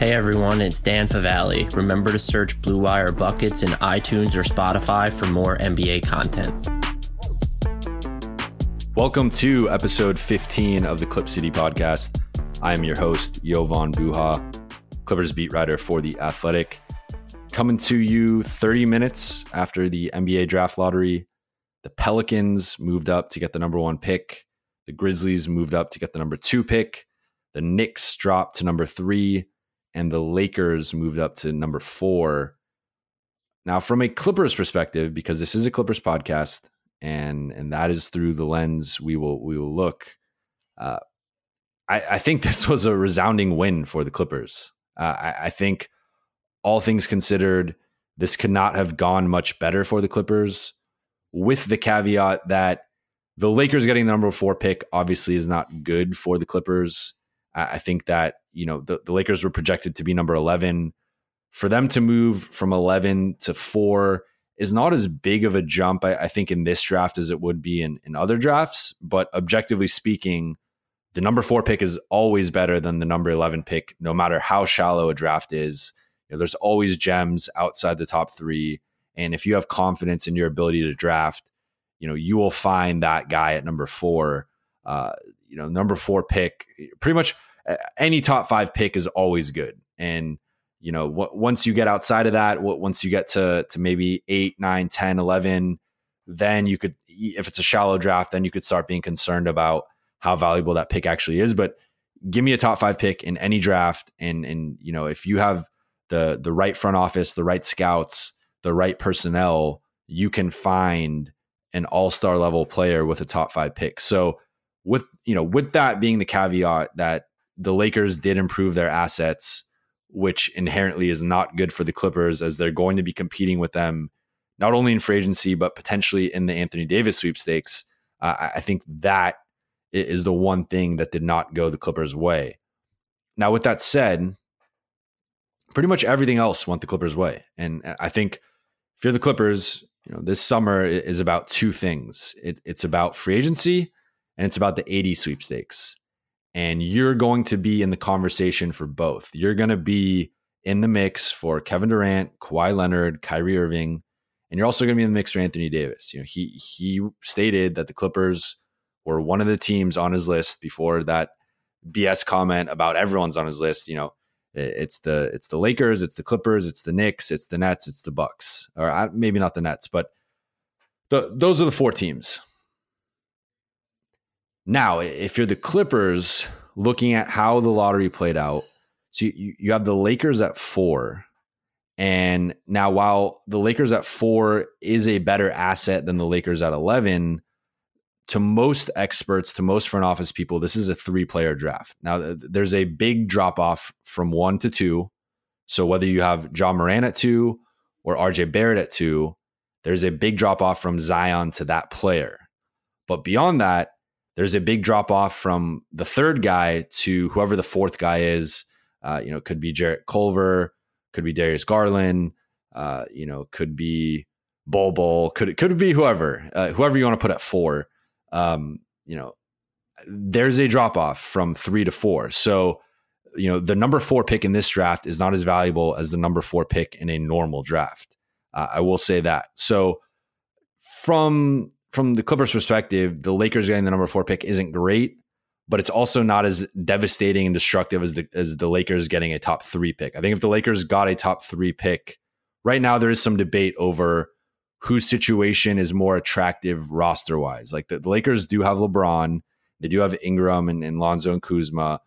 Hey everyone, it's Dan Favale. Remember to search Blue Wire Buckets in iTunes or Spotify for more NBA content. Welcome to episode 15 of the Clip City podcast. I am your host, Jovan Buha, Clippers beat writer for The Athletic. Coming to you 30 minutes after the NBA draft lottery. The Pelicans moved up to get the number one pick. The Grizzlies moved up to get the number two pick. The Knicks dropped to number three and the Lakers moved up to number four. Now, from a Clippers perspective, because this is a Clippers podcast, and and that is through the lens we will we will look. Uh, I, I think this was a resounding win for the Clippers. Uh, I, I think all things considered, this could not have gone much better for the Clippers, with the caveat that the Lakers getting the number four pick obviously is not good for the Clippers. I think that you know the, the Lakers were projected to be number 11 for them to move from 11 to 4 is not as big of a jump I, I think in this draft as it would be in, in other drafts. But objectively speaking the number 4 pick is always better than the number 11 pick no matter how shallow a draft is. You know, there's always gems outside the top 3 and if you have confidence in your ability to draft you know you will find that guy at number 4 uh, you know number 4 pick pretty much uh, any top five pick is always good. And, you know, w- once you get outside of that, w- once you get to, to maybe eight, nine, 10, 11, then you could, if it's a shallow draft, then you could start being concerned about how valuable that pick actually is. But give me a top five pick in any draft. And, and, you know, if you have the, the right front office, the right scouts, the right personnel, you can find an all-star level player with a top five pick. So with, you know, with that being the caveat that the Lakers did improve their assets, which inherently is not good for the Clippers as they're going to be competing with them not only in free agency but potentially in the Anthony Davis sweepstakes. Uh, I think that is the one thing that did not go the Clippers' way. Now, with that said, pretty much everything else went the Clippers' way, and I think if you're the Clippers, you know this summer is about two things. It, it's about free agency and it's about the AD sweepstakes and you're going to be in the conversation for both. You're going to be in the mix for Kevin Durant, Kawhi Leonard, Kyrie Irving, and you're also going to be in the mix for Anthony Davis. You know, he he stated that the Clippers were one of the teams on his list before that BS comment about everyone's on his list. You know, it's the it's the Lakers, it's the Clippers, it's the Knicks, it's the Nets, it's the Bucks, or maybe not the Nets, but the, those are the four teams. Now, if you're the Clippers, looking at how the lottery played out, so you, you have the Lakers at four. And now, while the Lakers at four is a better asset than the Lakers at 11, to most experts, to most front office people, this is a three player draft. Now, there's a big drop off from one to two. So, whether you have Ja Morant at two or RJ Barrett at two, there's a big drop off from Zion to that player. But beyond that, there's a big drop off from the third guy to whoever the fourth guy is. Uh, you know, could be Jarrett Culver, could be Darius Garland, uh, you know, could be Bol Bol, could could be whoever, uh, whoever you want to put at four. Um, you know, there's a drop off from three to four. So, you know, the number four pick in this draft is not as valuable as the number four pick in a normal draft. Uh, I will say that. So, from from the Clippers' perspective, the Lakers getting the number four pick isn't great, but it's also not as devastating and destructive as the as the Lakers getting a top three pick. I think if the Lakers got a top three pick, right now there is some debate over whose situation is more attractive roster wise. Like the, the, Lakers do have LeBron, they do have Ingram and, and Lonzo and Kuzma,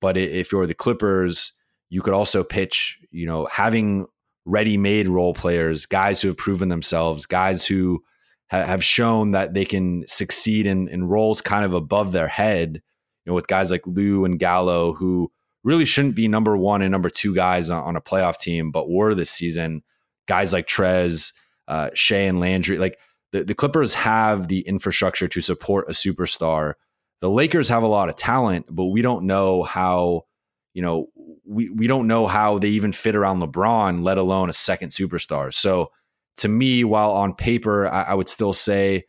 but if you're the Clippers, you could also pitch, you know, having ready made role players, guys who have proven themselves, guys who ha- have shown that they can succeed in, in roles kind of above their head. you know, with guys like Lou and Gallo who really shouldn't be number one and number two guys on, on a playoff team, but were this season. Guys like Trez, uh, Shai, and Landry. Like the, the Clippers have the infrastructure to support a superstar. The Lakers have a lot of talent, but we don't know how, you know, we, we don't know how they even fit around LeBron, let alone a second superstar. So to me, while on paper, I, I would still say,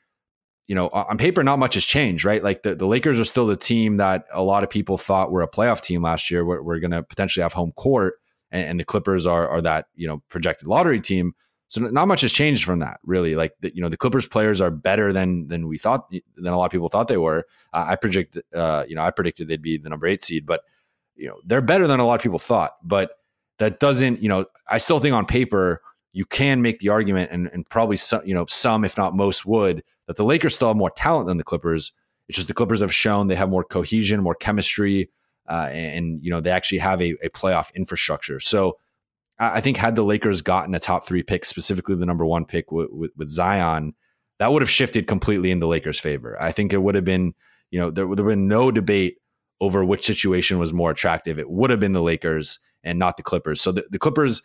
you know, on paper, not much has changed, right? Like the, the Lakers are still the team that a lot of people thought were a playoff team last year. We're, we're going to potentially have home court, and, and, the Clippers are, are that, you know, projected lottery team. So not much has changed from that, really. Like the, you know, the Clippers players are better than than we thought than a lot of people thought they were. I predict, uh, you know, I predicted they'd be the number eight seed, but you know, they're better than a lot of people thought. But that doesn't, you know, I still think on paper you can make the argument, and, and probably some, you know, some if not most would that the Lakers still have more talent than the Clippers. It's just the Clippers have shown they have more cohesion, more chemistry, uh, and, you know they actually have a, a playoff infrastructure. So I think had the Lakers gotten a top three pick, specifically the number one pick with, with, with Zion, that would have shifted completely in the Lakers' favor. I think it would have been, you know, there would have been no debate over which situation was more attractive. It would have been the Lakers and not the Clippers. So the, the Clippers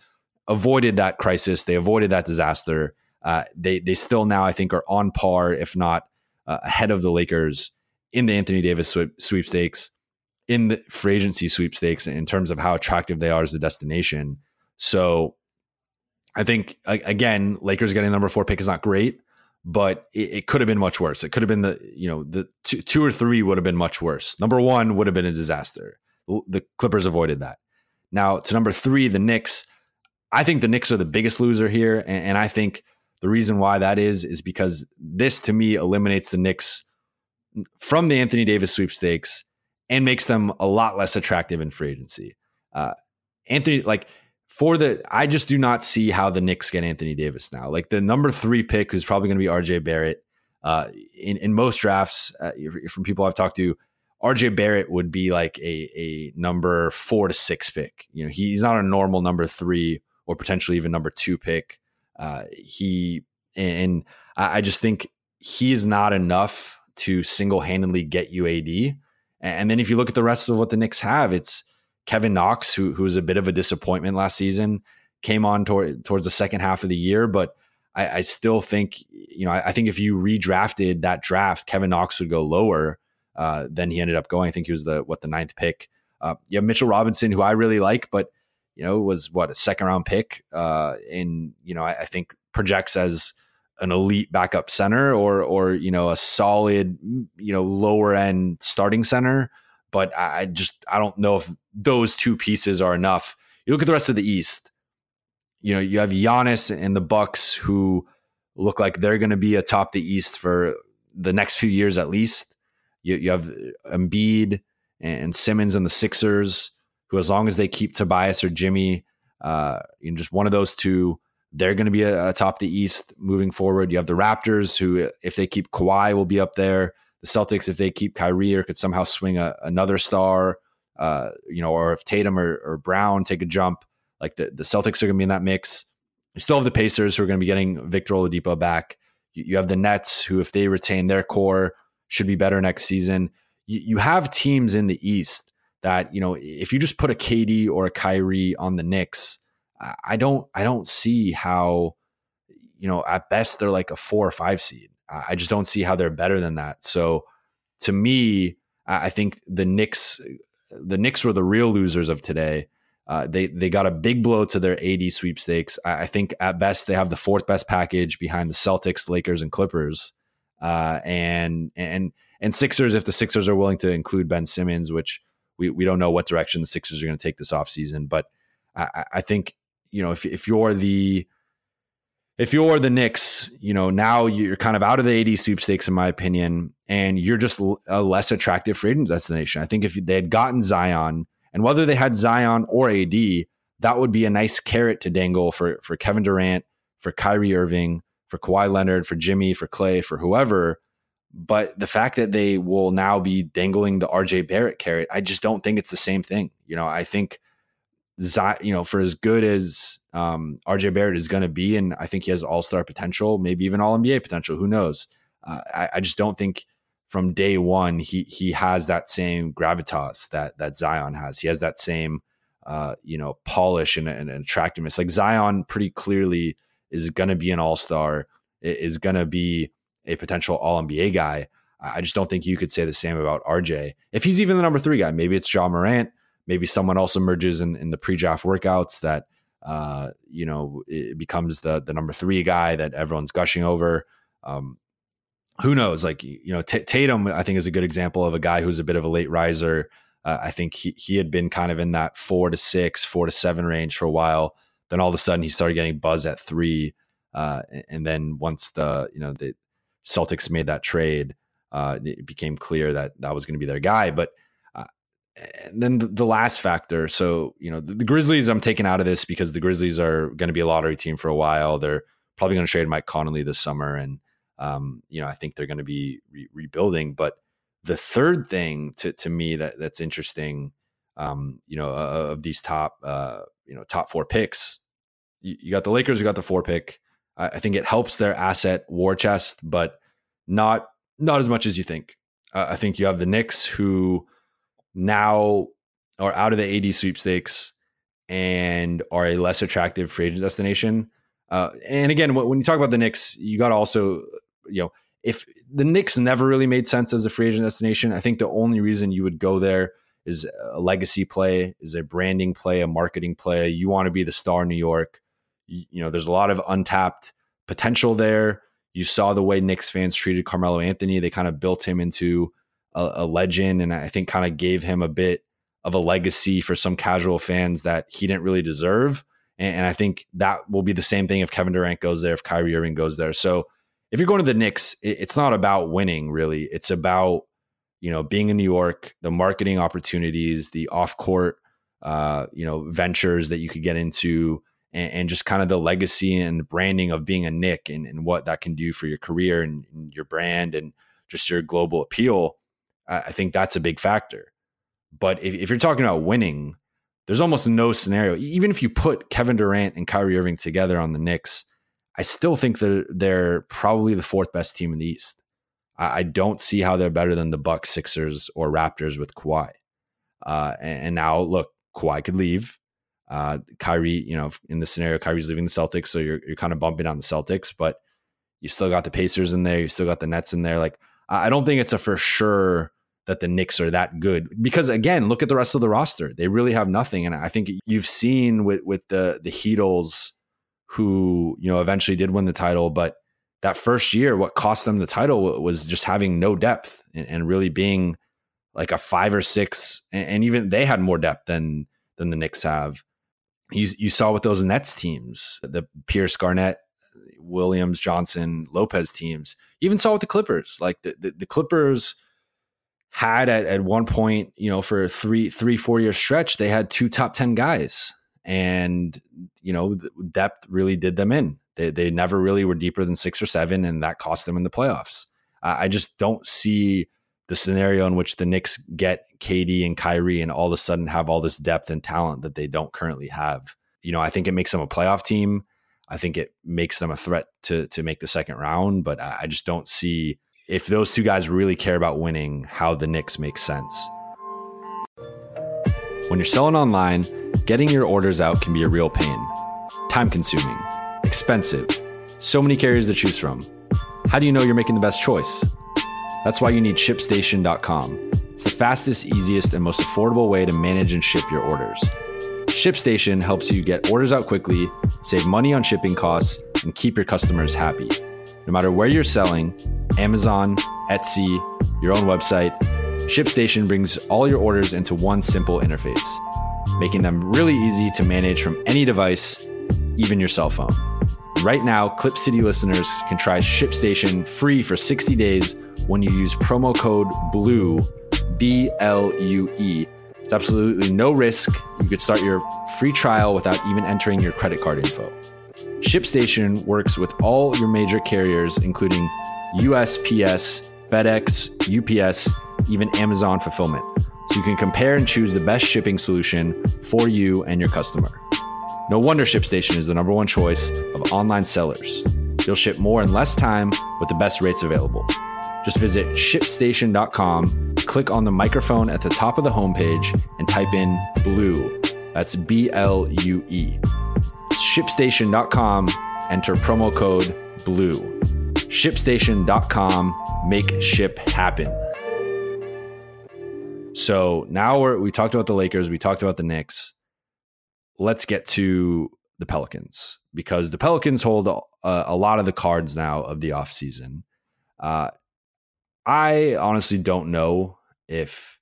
avoided that crisis. They avoided that disaster. Uh, they they still now I think are on par, if not uh, ahead of the Lakers in the Anthony Davis sweepstakes, in the free agency sweepstakes in terms of how attractive they are as a destination. So I think again, Lakers getting number four pick is not great, but it, it could have been much worse. It could have been the you know the two, two or three would have been much worse. Number one would have been a disaster. The Clippers avoided that. Now to number three, the Knicks. I think the Knicks are the biggest loser here, and, and I think the reason why that is is because this to me eliminates the Knicks from the Anthony Davis sweepstakes and makes them a lot less attractive in free agency. Uh, Anthony, like for the, I just do not see how the Knicks get Anthony Davis now. Like the number three pick, who's probably going to be RJ Barrett. Uh, in in most drafts, uh, from people I've talked to, RJ Barrett would be like a a number four to six pick. You know, he's not a normal number three or potentially even number two pick. Uh, he and I just think he is not enough to single handedly get you AD. And then if you look at the rest of what the Knicks have, it's Kevin Knox, who who was a bit of a disappointment last season, came on toward, towards the second half of the year, but I, I still think you know I, I, think if you redrafted that draft, Kevin Knox would go lower uh, than he ended up going. I think he was the what the ninth pick. Uh, have Mitchell Robinson, who I really like, but you know, was what a second round pick. Uh, and you know, I, I, think projects as an elite backup center or or you know a solid you know lower end starting center. But I just I don't know if those two pieces are enough. You look at the rest of the East. You know, you have Giannis and the Bucks who look like they're going to be atop the East for the next few years at least. You, you have Embiid and Simmons and the Sixers who, as long as they keep Tobias or Jimmy, uh, just one of those two, they're going to be atop the East moving forward. You have the Raptors, who, if they keep Kawhi, will be up there. The Celtics, if they keep Kyrie or could somehow swing a, another star, uh, you know, or if Tatum or, or Brown take a jump, like the, the Celtics are going to be in that mix. You still have the Pacers, who are going to be getting Victor Oladipo back. You, you have the Nets, who, if they retain their core, should be better next season. You, you have teams in the East that you know if you just put a KD or a Kyrie on the Knicks, I don't I don't see how you know at best they're like a four or five seed. I just don't see how they're better than that. So to me, I think the Knicks the Knicks were the real losers of today. Uh, they they got a big blow to their AD sweepstakes. I, I, think at best they have the fourth best package behind the Celtics, Lakers, and Clippers, uh, and and and Sixers if the Sixers are willing to include Ben Simmons, which we we don't know what direction the Sixers are going to take this offseason. But I, I think you know if if you're the if you're the Knicks, you know, now you're kind of out of the AD sweepstakes, in my opinion, and you're just a less attractive free agent destination. I think if they had gotten Zion, and whether they had Zion or AD, that would be a nice carrot to dangle for for Kevin Durant, for Kyrie Irving, for Kawhi Leonard, for Jimmy, for Klay, for whoever but the fact that they will now be dangling the RJ Barrett carrot, I just don't think it's the same thing. You know, I think, Zion, you know, for as good as um, RJ Barrett is going to be, and I think he has all star potential, maybe even all NBA potential. Who knows? Uh, I, I, just don't think from day one, he he has that same gravitas that that Zion has. He has that same uh, you know polish and, and attractiveness. Like Zion, pretty clearly is going to be an all star, is going to be a potential All NBA guy. I just don't think you could say the same about RJ. If he's even the number three guy, maybe it's Ja Morant, maybe someone else emerges in, in the pre-draft workouts that uh, you know it becomes the the number three guy that everyone's gushing over. Um, who knows? Like you know, T- Tatum, I think is a good example of a guy who's a bit of a late riser. Uh, I think he he had been kind of in that four to six, four to seven range for a while. Then all of a sudden he started getting buzz at three, uh, and then once the you know the Celtics made that trade, uh, it became clear that that was going to be their guy. But uh, then the, the, last factor, so you know the, the, Grizzlies, I'm taking out of this because the Grizzlies are going to be a lottery team for a while. They're probably going to trade Mike Conley this summer, and um, you know I think they're going to be re- rebuilding. But the third thing to to me that that's interesting, um, you know, uh, of these top uh, you know top four picks, you, you, got the Lakers, you got the four pick. I, think it helps their asset war chest, but not not as much as you think. Uh, I think you have the Knicks who now are out of the AD sweepstakes and are a less attractive free agent destination. Uh, and again, when you talk about the Knicks, you got to also, you know, if the Knicks never really made sense as a free agent destination, I think the only reason you would go there is a legacy play, is a branding play, a marketing play. You want to be the star in New York. You, know, there's a lot of untapped potential there. You saw the way Knicks fans treated Carmelo Anthony. They kind of built him into a, a legend, and I think kind of gave him a bit of a legacy for some casual fans that he didn't really deserve. And, and I think that will be the same thing if Kevin Durant goes there, if Kyrie Irving goes there. So if you're going to the Knicks, it, it's not about winning really. It's about you know being in New York, the marketing opportunities, the off court uh, you know ventures that you could get into and, and, just kind of the legacy and branding of being a Knick and, and what that can do for your career and, and, your brand and just your global appeal. I, I think that's a big factor. But if, if, you're talking about winning, there's almost no scenario. Even if you put Kevin Durant and Kyrie Irving together on the Knicks, I still think that they're probably the fourth best team in the East. I, I don't see how they're better than the Bucks, Sixers, or Raptors with Kawhi. Uh, and, and now, look, Kawhi could leave. Uh, Kyrie, you know, in the scenario, Kyrie's leaving the Celtics, so you're you're kind of bumping on the Celtics, but you still got the Pacers in there, you still got the Nets in there. Like, I don't think it's a for sure that the Knicks are that good because again, look at the rest of the roster; they really have nothing. And I think you've seen with with the the Heatles, who you know eventually did win the title, but that first year, what cost them the title was just having no depth and, and really being like a five or six, and, and even they had more depth than than the Knicks have you you saw with those Nets teams, the Pierce Garnett, Williams, Johnson, Lopez teams. You even saw with the Clippers. Like the, the, the Clippers had at, at one point, you know, for three, three, four year stretch, they had two top 10 guys. And, you know, depth really did them in. They, they never really were deeper than six or seven, and that cost them in the playoffs. I just don't see the scenario in which the Knicks get KD and Kyrie and all of a sudden have all this depth and talent that they don't currently have. You know, I think it makes them a playoff team. I think it makes them a threat to to make the second round, but I just don't see if those two guys really care about winning, how the Knicks make sense. When you're selling online, getting your orders out can be a real pain. Time consuming, expensive, so many carriers to choose from. How do you know you're making the best choice? That's why you need ShipStation.com. It's the fastest, easiest, and most affordable way to manage and ship your orders. ShipStation helps you get orders out quickly, save money on shipping costs, and keep your customers happy. No matter where you're selling Amazon, Etsy, your own website ShipStation brings all your orders into one simple interface, making them really easy to manage from any device, even your cell phone. Right now, Clip City listeners can try ShipStation free for 60 days when you use promo code BLUE, B L U E. It's absolutely no risk. You could start your free trial without even entering your credit card info. ShipStation works with all your major carriers, including USPS, FedEx, UPS, even Amazon Fulfillment, so you can compare and choose the best shipping solution for you and your customer. No wonder ShipStation is the number one choice of online sellers. You'll ship more in less time with the best rates available. Just visit shipstation.com, click on the microphone at the top of the homepage, and type in blue. That's B L U E. Shipstation.com, enter promo code blue. Shipstation.com, make ship happen. So now we talked about the Lakers, we talked about the Knicks. Let's get to the Pelicans because the Pelicans hold a, a lot of the cards now of the offseason. Uh, I honestly don't know if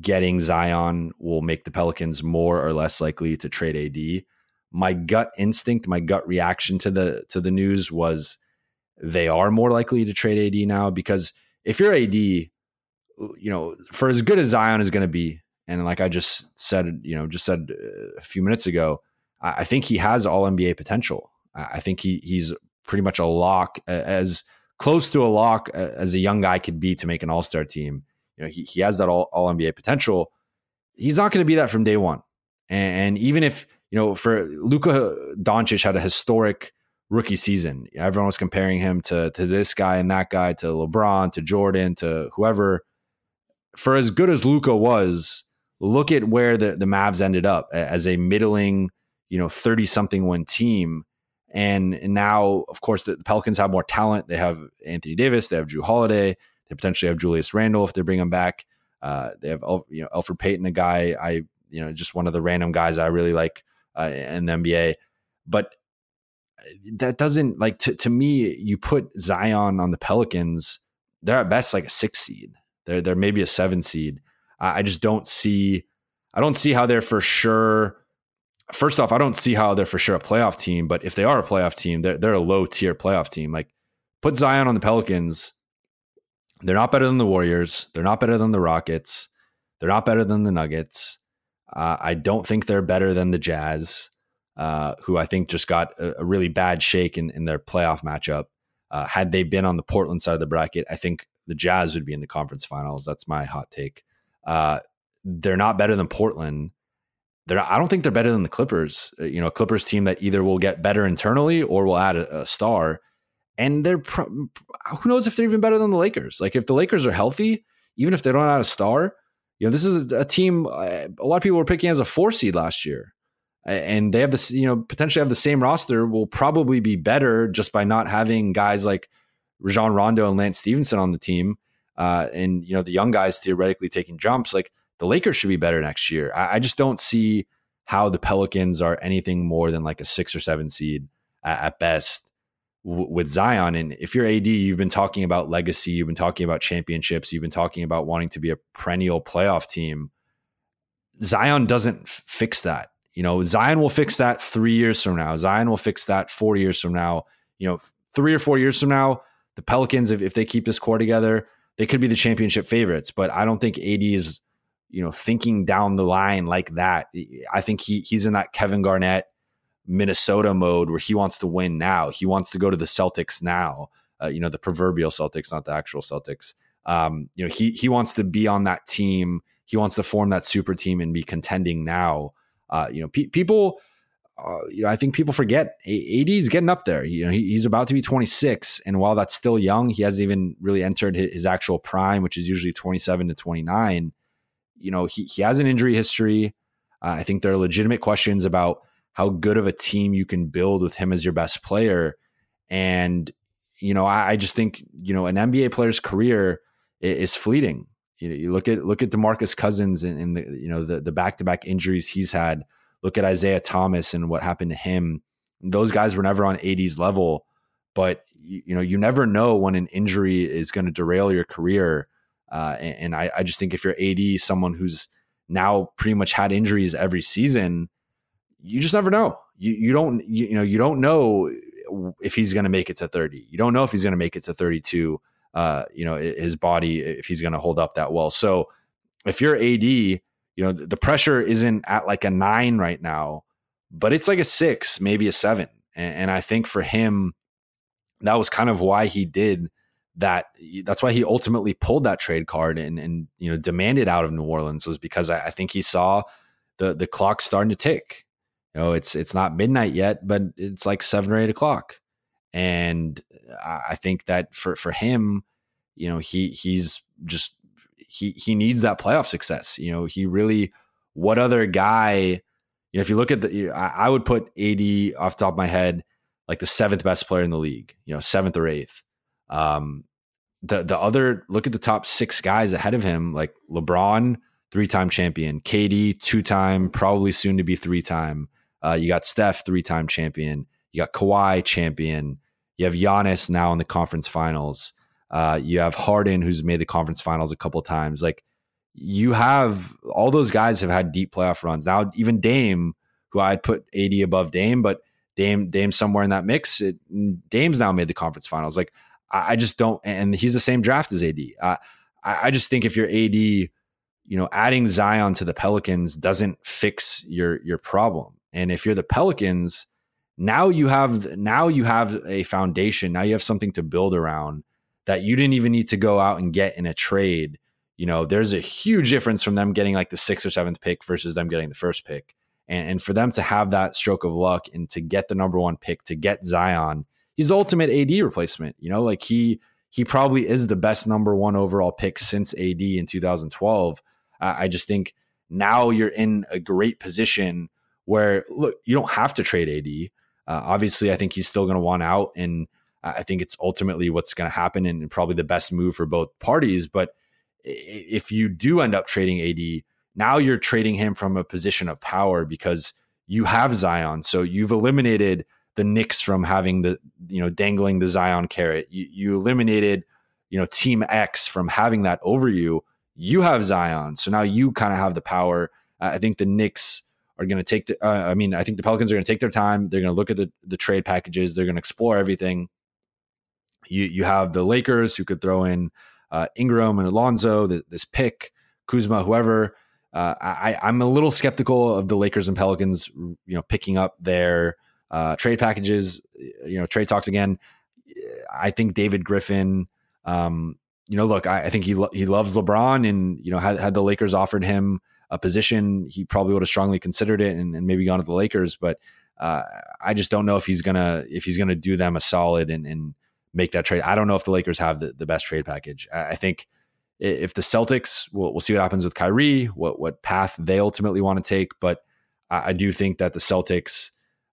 getting Zion will make the Pelicans more or less likely to trade AD. My gut instinct, my gut reaction to the to the news was they are more likely to trade AD now because if you're AD, you know, for as good as Zion is going to be, and like I just said, you know, just said uh, a few minutes ago, I think he has all NBA potential. I think he he's pretty much a lock as close to a lock as a young guy could be to make an All Star team. You know, he he has that all all NBA potential. He's not going to be that from day one. And, even if you know, for Luka Doncic had a historic rookie season. Everyone was comparing him to to this guy and that guy, to LeBron, to Jordan, to whoever. For as good as Luka was, look at where the the Mavs ended up as a middling, you know, thirty something win team. And, and now, of course, the, Pelicans have more talent. They have Anthony Davis. They have Jrue Holiday. They potentially have Julius Randle if they bring him back. Uh, they have you know Elfrid Payton, a guy I you know just one of the random guys I really like uh, in the NBA. But that doesn't like to, to me you put zion on the pelicans they're at best like a six seed they're, they're maybe a seven seed I, just don't see i don't see how they're for sure first off i don't see how they're for sure a playoff team but if they are a playoff team they're, they're a low tier playoff team like put zion on the pelicans they're not better than the warriors they're not better than the rockets they're not better than the nuggets uh, i don't think they're better than the jazz uh, who I think just got a, a, really bad shake in, in their playoff matchup. Uh, had they been on the Portland side of the bracket, I think the Jazz would be in the conference finals. That's my hot take. Uh, they're not better than Portland. They're, I don't think they're better than the Clippers. Uh, you know, Clippers team that either will get better internally or will add a, a star. And they're pro- who knows if they're even better than the Lakers. Like if the Lakers are healthy, even if they don't add a star, you know, this is a, a team uh, a lot of people were picking as a four seed last year and they have this, you know, potentially have the same roster will probably be better just by not having guys like Rajon Rondo and Lance Stephenson on the team. Uh, and, you know, the young guys theoretically taking jumps. Like the Lakers should be better next year. I, I just don't see how the Pelicans are anything more than like a six or seven seed at, at best with Zion. And if you're AD, you've been talking about legacy, you've been talking about championships, you've been talking about wanting to be a perennial playoff team. Zion doesn't f- fix that. You know, Zion will fix that three years from now. Zion will fix that four years from now. You know, three or four years from now, the Pelicans, if, if they keep this core together, they could be the championship favorites. But I don't think AD is, you know, thinking down the line like that. I think he he's in that Kevin Garnett Minnesota mode where he wants to win now. He wants to go to the Celtics now. Uh, you know, the proverbial Celtics, not the actual Celtics. Um, you know, he he wants to be on that team. He wants to form that super team and be contending now. Uh, you know, pe- people, uh, you know, I think people forget AD is getting up there. You know, he, he's about to be 26, and while that's still young, he hasn't even really entered his, his actual prime, which is usually 27 to 29. You know, he he has an injury history. Uh, I think there are legitimate questions about how good of a team you can build with him as your best player, and you know, I, I just think you know an NBA player's career is, is fleeting. You know, you look at look at Demarcus Cousins and, and the you know the the back to back injuries he's had. Look at Isaiah Thomas and what happened to him. Those guys were never on AD's level, but you, you know you never know when an injury is going to derail your career. Uh, and, and I, I just think if you're AD, someone who's now pretty much had injuries every season, you just never know. You you don't you, you know you don't know if he's going to make it to 30. You don't know if he's going to make it to 32 uh, you know, his body if he's going to hold up that well. So if you're AD, you know, the pressure isn't at like a nine right now, but it's like a six, maybe a seven. And, and I think for him, that was kind of why he did that. That's why he ultimately pulled that trade card and, and you know, demanded out of New Orleans was because I, I think he saw the, the clock starting to tick. You know, it's, it's not midnight yet, but it's like seven or eight o'clock. And I think that for for him, you know, he he's just he he needs that playoff success. You know, he really what other guy, you know, if you look at the I, would put AD off top of my head like the seventh best player in the league, you know, seventh or eighth. Um the the other look at the top six guys ahead of him, like LeBron, three time champion, KD, two time, probably soon to be three time. Uh, you got Steph, three time champion. You got Kawhi, champion. You have Giannis now in the conference finals. Uh, you have Harden, who's made the conference finals a couple times. Like you have all those guys have had deep playoff runs. Now even Dame, who I'd put AD above Dame, but Dame Dame somewhere in that mix. It, Dame's now made the conference finals. Like I, I, just don't, and he's the same draft as AD. Uh, I, I just think if you're AD, you know, adding Zion to the Pelicans doesn't fix your your problem. And if you're the Pelicans, now you have now you have a foundation. Now you have something to build around that you didn't even need to go out and get in a trade. You know, there's a huge difference from them getting like the sixth or seventh pick versus them getting the first pick. And, and for them to have that stroke of luck and to get the number one pick, to get Zion, he's the ultimate AD replacement. You know, like he he probably is the best number one overall pick since AD in 2012. Uh, I just think now you're in a great position where look, you don't have to trade AD. Uh, obviously, I think he's still going to want out, and I think it's ultimately what's going to happen, and probably the best move for both parties. But if you do end up trading AD, now you're trading him from a position of power because you have Zion, so you've eliminated the Knicks from having the you know dangling the Zion carrot. You, you eliminated you know Team X from having that over you. You have Zion, so now you kind of have the power. I think the Knicks are going to take the. Uh, I mean, I think the Pelicans are going to take their time. They're going to look at the the trade packages. They're going to explore everything. You you have the Lakers who could throw in uh, Ingram and Alonzo, the, this pick, Kuzma, whoever. Uh, I I'm a little skeptical of the Lakers and Pelicans, you know, picking up their uh, trade packages. You know, trade talks again. I think David Griffin. Um, you know, look, I, I think he lo- he loves LeBron, and you know, had had the Lakers offered him a position, he probably would have strongly considered it and, and maybe gone to the Lakers. But uh, I just don't know if he's gonna if he's gonna do them a solid and, and make that trade. I don't know if the Lakers have the, the best trade package. I, think if the Celtics, we'll, we'll see what happens with Kyrie, what what path they ultimately want to take. But I, I do think that the Celtics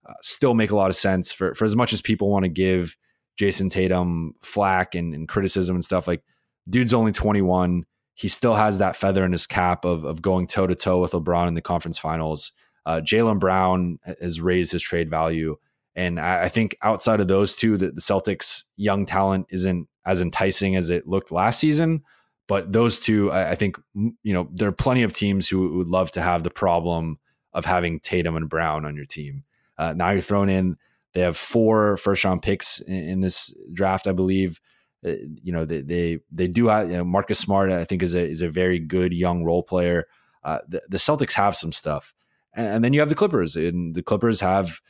uh, still make a lot of sense for for as much as people want to give Jayson Tatum flack and, and criticism and stuff. Like, dude's only twenty one he still has that feather in his cap of, of going toe to toe with LeBron in the conference finals. Uh, Jaylen Brown has raised his trade value. And I, I think outside of those two, the, the, Celtics' young talent isn't as enticing as it looked last season. But those two, I, I think, you know, there are plenty of teams who would love to have the problem of having Tatum and Brown on your team. Uh, now you're thrown in, they have four first round picks in, in this draft, I believe. Uh, you know they they, they do have you know, Marcus Smart. I think is a is a very good young role player. Uh, the, the, Celtics have some stuff, and, and, then you have the Clippers, and the Clippers have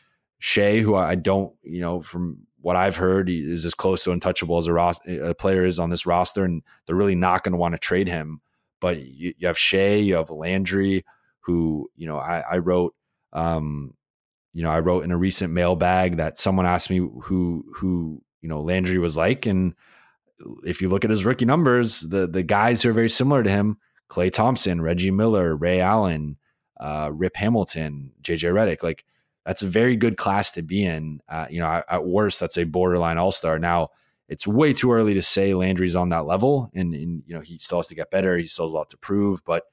Shai, who I don't you know from what I've heard is as close to untouchable as a, ros- a player is on this roster, and they're really not going to want to trade him. But you, you, have Shai, you have Landry, who you know I, I wrote. Um, you know, I wrote in a recent mailbag that someone asked me who who you know Landry was like, and if you look at his rookie numbers, the the guys who are very similar to him, Klay Thompson, Reggie Miller, Ray Allen, uh, Rip Hamilton, JJ Redick, like that's a very good class to be in. Uh, you know, at, worst, that's a borderline all star. Now, it's way too early to say Landry's on that level, and, and you know he still has to get better. He still has a lot to prove, but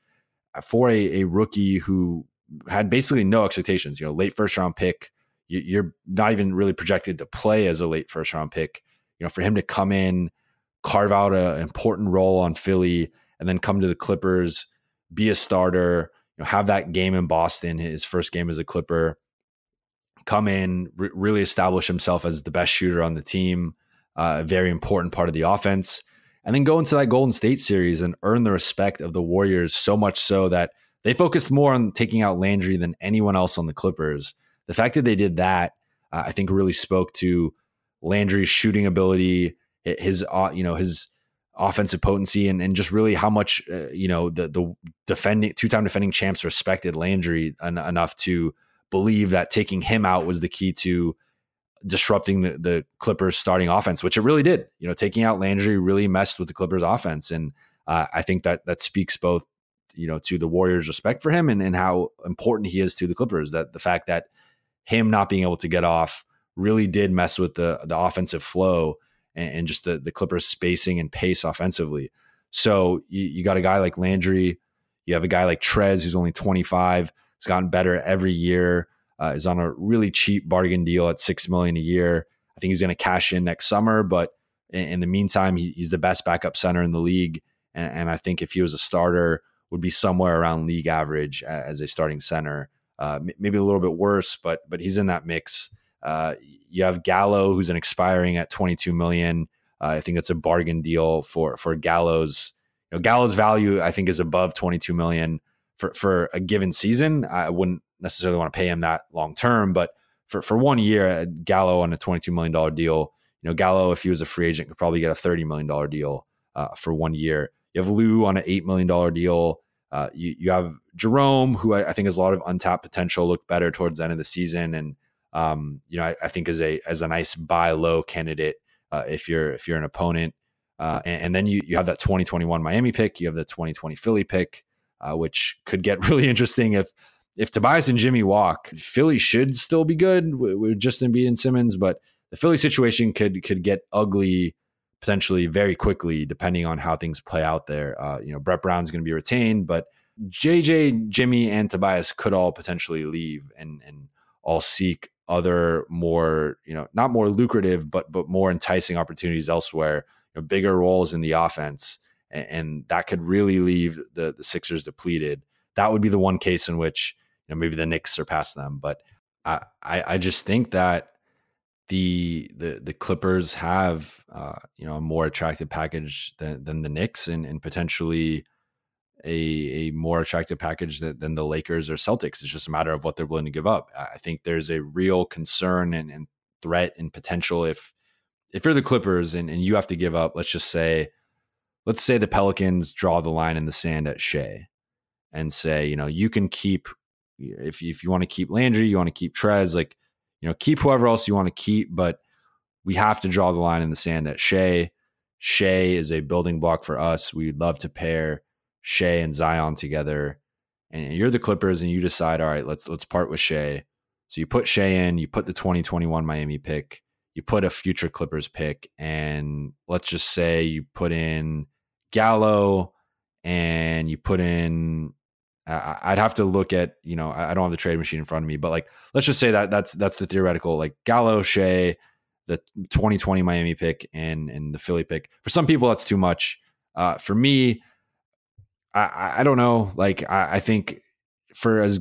for a, a rookie who had basically no expectations, you know, late first round pick, you, you're not even really projected to play as a late first round pick. You know, for him to come in carve out an important role on Philly, and then come to the Clippers, be a starter, you know, have that game in Boston, his first game as a Clipper, come in, re- really establish himself as the best shooter on the team, uh, a very important part of the offense, and then go into that Golden State series and earn the respect of the Warriors so much so that they focused more on taking out Landry than anyone else on the Clippers. The fact that they did that, uh, I think, really spoke to Landry's shooting ability, his uh, you know his offensive potency and, and just really how much uh, you know the the defending two time defending champs respected Landry en- enough to believe that taking him out was the key to disrupting the, the Clippers starting offense, which it really did. You know, taking out Landry really messed with the Clippers offense. And uh, I think that that speaks both, you know, to the Warriors' respect for him and, and how important he is to the Clippers. That the fact that him not being able to get off really did mess with the the offensive flow and, and just the, the Clippers spacing and pace offensively. So you, you got a guy like Landry, you have a guy like Trez who's only 25, has gotten better every year uh, is on a really cheap bargain deal at six million a year. I think he's going to cash in next summer, but in, in the meantime, he, he's the best backup center in the league, and, and, I think if he was a starter, would be somewhere around league average as a starting center. Uh, maybe a little bit worse, but but he's in that mix. Uh, you have Gallo, who's an expiring at 22 million. Uh, I think it's a bargain deal for for Gallo's. You know, Gallo's value, I think, is above 22 million for for a given season. I wouldn't necessarily want to pay him that long term, but for for one year, uh, Gallo on a twenty two million dollar deal, you know, Gallo if he was a free agent could probably get a thirty million dollar deal uh, for one year. You have Lou on an eight million dollar deal. Uh, you you have Jerome, who I, I, think has a lot of untapped potential, looked better towards the end of the season, and um, you know, I, I, think is a as a nice buy low candidate uh, if you're if you're an opponent. Uh, and, and, then you you have that 2021 Miami pick, you have the 2020 Philly pick, uh, which could get really interesting if if Tobias and Jimmy walk, Philly should still be good with Justin Embiid and Simmons, but the Philly situation could could get ugly potentially very quickly depending on how things play out there. Uh, you know, Brett Brown's going to be retained, but JJ, Jimmy, and Tobias could all potentially leave and and all seek other more you know not more lucrative but but more enticing opportunities elsewhere. You know, bigger roles in the offense, and, and that could really leave the the Sixers depleted. That would be the one case in which know, maybe the Knicks surpass them, but I, I, I just think that the the the Clippers have uh, you know a more attractive package than than the Knicks and and potentially a a more attractive package than, than the Lakers or Celtics. It's just a matter of what they're willing to give up. I think there's a real concern and, and threat and potential if if you're the Clippers and, and you have to give up, let's just say, let's say the Pelicans draw the line in the sand at Shai and say, you know, you can keep if if you want to keep Landry, you want to keep Trez, like you know, keep whoever else you want to keep, but we have to draw the line in the sand that Shai, Shai is a building block for us. We'd love to pair Shai and Zion together. And you're the Clippers and you decide, all right, let's let's part with Shai. So you put Shai in, you put the 2021 Miami pick, you put a future Clippers pick, and let's just say you put in Gallo and you put in I'd have to look at, you know, I don't have the trade machine in front of me, but like, let's just say that that's that's the theoretical, like Gallo, Shai, the 2020 Miami pick, and and the Philly pick. For some people, that's too much. Uh, for me, I, I don't know. Like, I, I think for as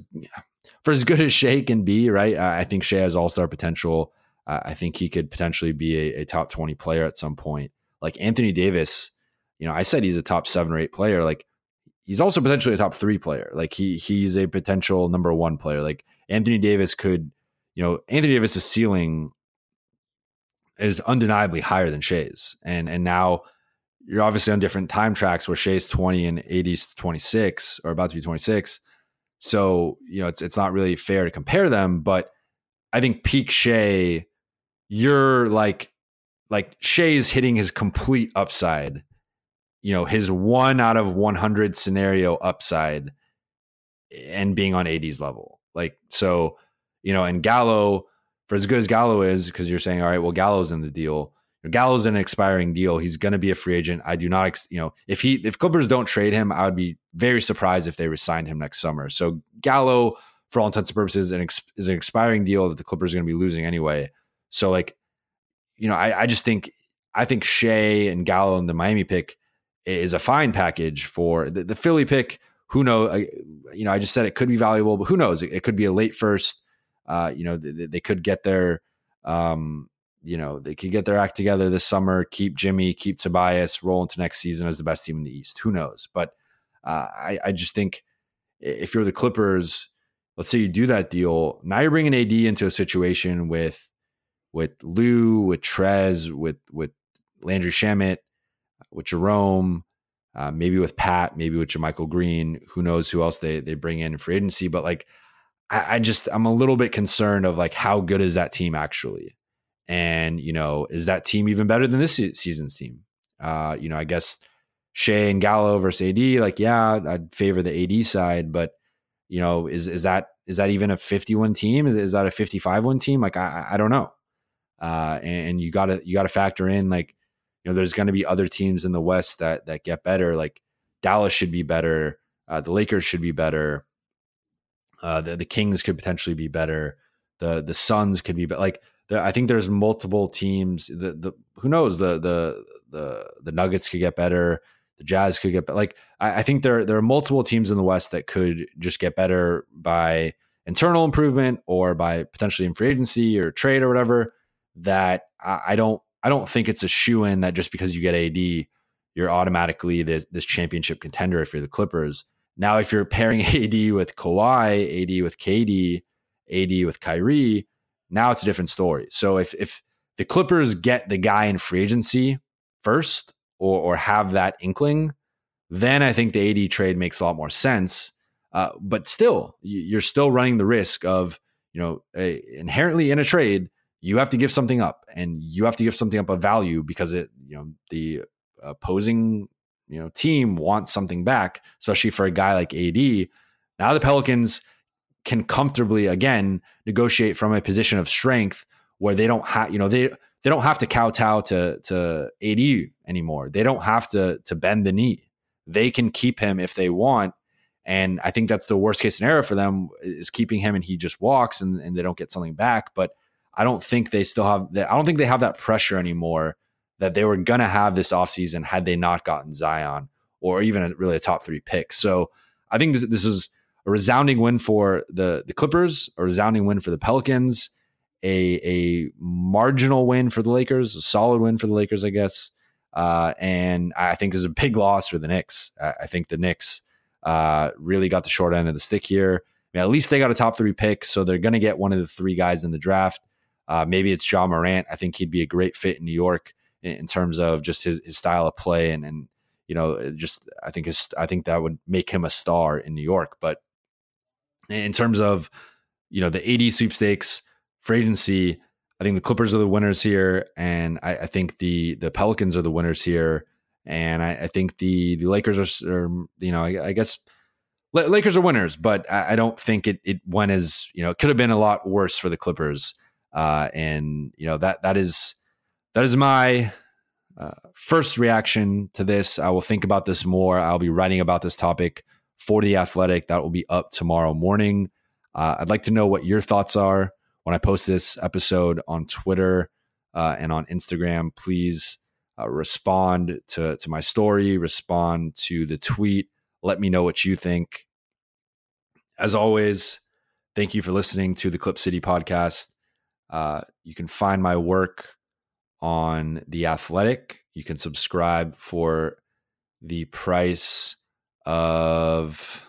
for as good as Shai can be, right? I think Shai has all star potential. Uh, I think he could potentially be a, a top 20 player at some point. Like Anthony Davis, you know, I said he's a top seven or eight player. Like he's also potentially a top three player. Like he he's a potential number one player. Like Anthony Davis could, you know, Anthony Davis's ceiling is undeniably higher than Shai's. And and now you're obviously on different time tracks where Shai's 20 and AD's 26 or about to be 26. So, you know, it's it's not really fair to compare them, but I think peak Shai, you're like like Shai's hitting his complete upside you know, his one out of 100 scenario upside and being on AD's level. Like, so, you know, and Gallo, for as good as Gallo is, because you're saying, all right, well, Gallo's in the deal. Gallo's an expiring deal. He's going to be a free agent. I do not, ex- you know, if he if Clippers don't trade him, I would be very surprised if they resigned him next summer. So Gallo, for all intents and purposes, an ex- is an expiring deal that the Clippers are going to be losing anyway. So like, you know, I, I just think I think Shai and Gallo and the Miami pick is a fine package for the, the Philly pick. Who knows? You know, I just said it could be valuable, but who knows? It, it could be a late first. Uh, you know, they, they, could get their, um, you know, they could get their act together this summer, keep Jimmy, keep Tobias, roll into next season as the best team in the East. Who knows? But uh, I, I just think if you're the Clippers, let's say you do that deal, now you're bringing AD into a situation with with Lou, with Trez, with with Landry Shamet, with Jerome, uh, maybe with Pat, maybe with JaMychal Green. Who knows who else they they bring in for agency? But like, I, I, just I'm a little bit concerned of like how good is that team actually, And, you know, is that team even better than this season's team? Uh, you know, I guess Shai and Gallo versus AD, like, yeah, I'd favor the AD side, but you know, is is that is that even a 51 team? Is, is that a 55 one team? Like, I, I don't know. Uh, and, and you gotta you gotta factor in like, you know, there's gonna be other teams in the West that that get better. Like Dallas should be better. Uh, the Lakers should be better. Uh, the, the Kings could potentially be better. The the Suns could be better. Like the, I think there's multiple teams. The the who knows the the the the Nuggets could get better. The Jazz could get better. Like I, I think there there are multiple teams in the West that could just get better by internal improvement or by potentially in free agency or trade or whatever. That I, I don't I don't think it's a shoe in that just because you get AD you're automatically this, this championship contender if you're the Clippers. Now, if you're pairing AD with Kawhi, AD with KD, AD with Kyrie, now it's a different story. So if if the Clippers get the guy in free agency first or or have that inkling, then I think the AD trade makes a lot more sense. Uh, but still, you're still running the risk of you know a, inherently in a trade you have to give something up and you have to give something up of value because it you know the opposing you know team wants something back, especially for a guy like AD. Now the Pelicans can comfortably again negotiate from a position of strength where they don't have you know they they don't have to kowtow to to AD anymore. They don't have to to bend the knee. They can keep him if they want. And I think that's the worst case scenario for them is keeping him and he just walks and, and they don't get something back. But I don't think they still have that. I don't think they have that pressure anymore that they were going to have this offseason had they not gotten Zion or even a, really a top three pick. So I think this, this is a resounding win for the, the Clippers, a resounding win for the Pelicans, a, a marginal win for the Lakers, a solid win for the Lakers, I guess. Uh, and I think there's a big loss for the Knicks. I, I think the Knicks uh, really got the short end of the stick here. I mean, at least they got a top three pick, so they're going to get one of the three guys in the draft. Uh, maybe it's Ja Morant. I think he'd be a great fit in New York in, in terms of just his, his style of play and and you know just I think his I think that would make him a star in New York. But in terms of you know the AD sweepstakes, free agency, I think the Clippers are the winners here, and I, I think the the Pelicans are the winners here, and I, I think the the Lakers are, are you know I, I, guess Lakers are winners, but I, don't think it it went as you know it could have been a lot worse for the Clippers, uh, and you know that that is that is my uh, first reaction to this. I will think about this more. I'll be writing about this topic for the Athletic. That will be up tomorrow morning. Uh, I'd like to know what your thoughts are when I post this episode on Twitter uh, and on Instagram. Please uh, respond to to my story. Respond to the tweet. Let me know what you think. As always, thank you for listening to the Clip City podcast. Uh, you can find my work on The Athletic. You can subscribe for the price of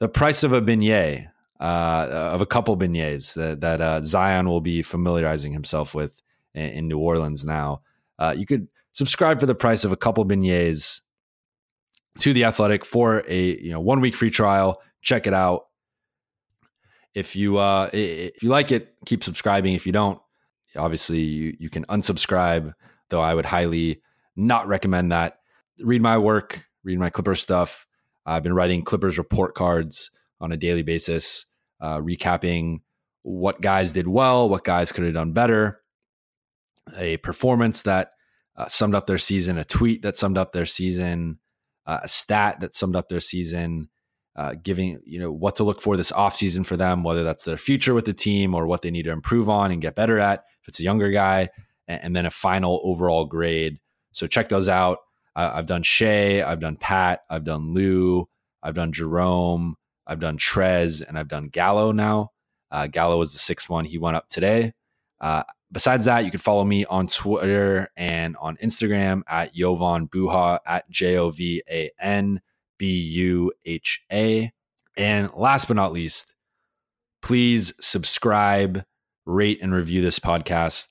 the price of a beignet, uh, of a couple beignets that, that uh, Zion will be familiarizing himself with in, in New Orleans now. Uh, you could subscribe for the price of a couple beignets to the Athletic for a you know one week free trial. Check it out. If you uh, if you like it, keep subscribing. If you don't, obviously you, you can unsubscribe, though I would highly not recommend that. Read my work, read my Clippers stuff. I've been writing Clippers report cards on a daily basis, uh, recapping what guys did well, what guys could have done better, a performance that uh, summed up their season, a tweet that summed up their season, uh, a stat that summed up their season, uh, giving you know what to look for this offseason for them, whether that's their future with the team or what they need to improve on and get better at if it's a younger guy, and, and then a final overall grade. So check those out. Uh, I've done Shai, I've done Pat, I've done Lou, I've done Jerome, I've done Trez, and I've done Gallo now. Uh, Gallo was the sixth one. He went up today. Uh, besides that, you can follow me on Twitter and on Instagram at Jovan Buha at J O V A N B U H A. And last but not least, please subscribe rate and review this podcast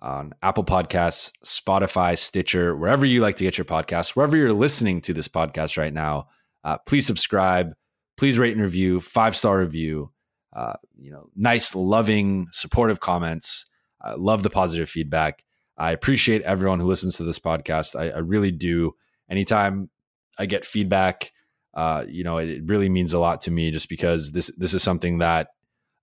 on Apple Podcasts, Spotify, Stitcher, wherever you like to get your podcasts, wherever you're listening to this podcast right now. Uh, please subscribe. Please rate and review, five star review. Uh, you know, nice, loving, supportive comments. I love the positive feedback. I appreciate everyone who listens to this podcast. I, I really do. Anytime I get feedback, uh, you know, it, it, really means a lot to me just because this this is something that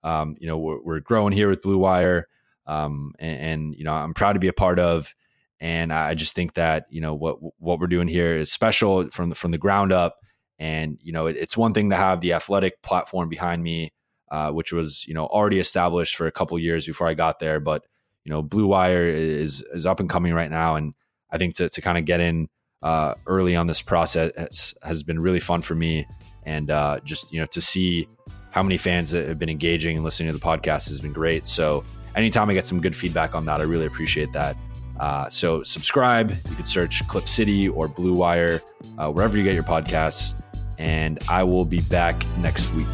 um, you know we're, we're, growing here with Blue Wire, um, and, and, you know I'm proud to be a part of. And I just think that you know what what we're doing here is special from the, from the ground up. And you know, it, it's one thing to have the athletic platform behind me, uh, which was you know already established for a couple years before I got there. But you know, Blue Wire is is up and coming right now, and I think to to kind of get in uh, early on this process has, been really fun for me, and uh, just you know to see how many fans have been engaging and listening to the podcast has been great. So anytime I get some good feedback on that, I really appreciate that. Uh, so subscribe. You can search Clip City or Blue Wire uh, wherever you get your podcasts, and I will be back next week.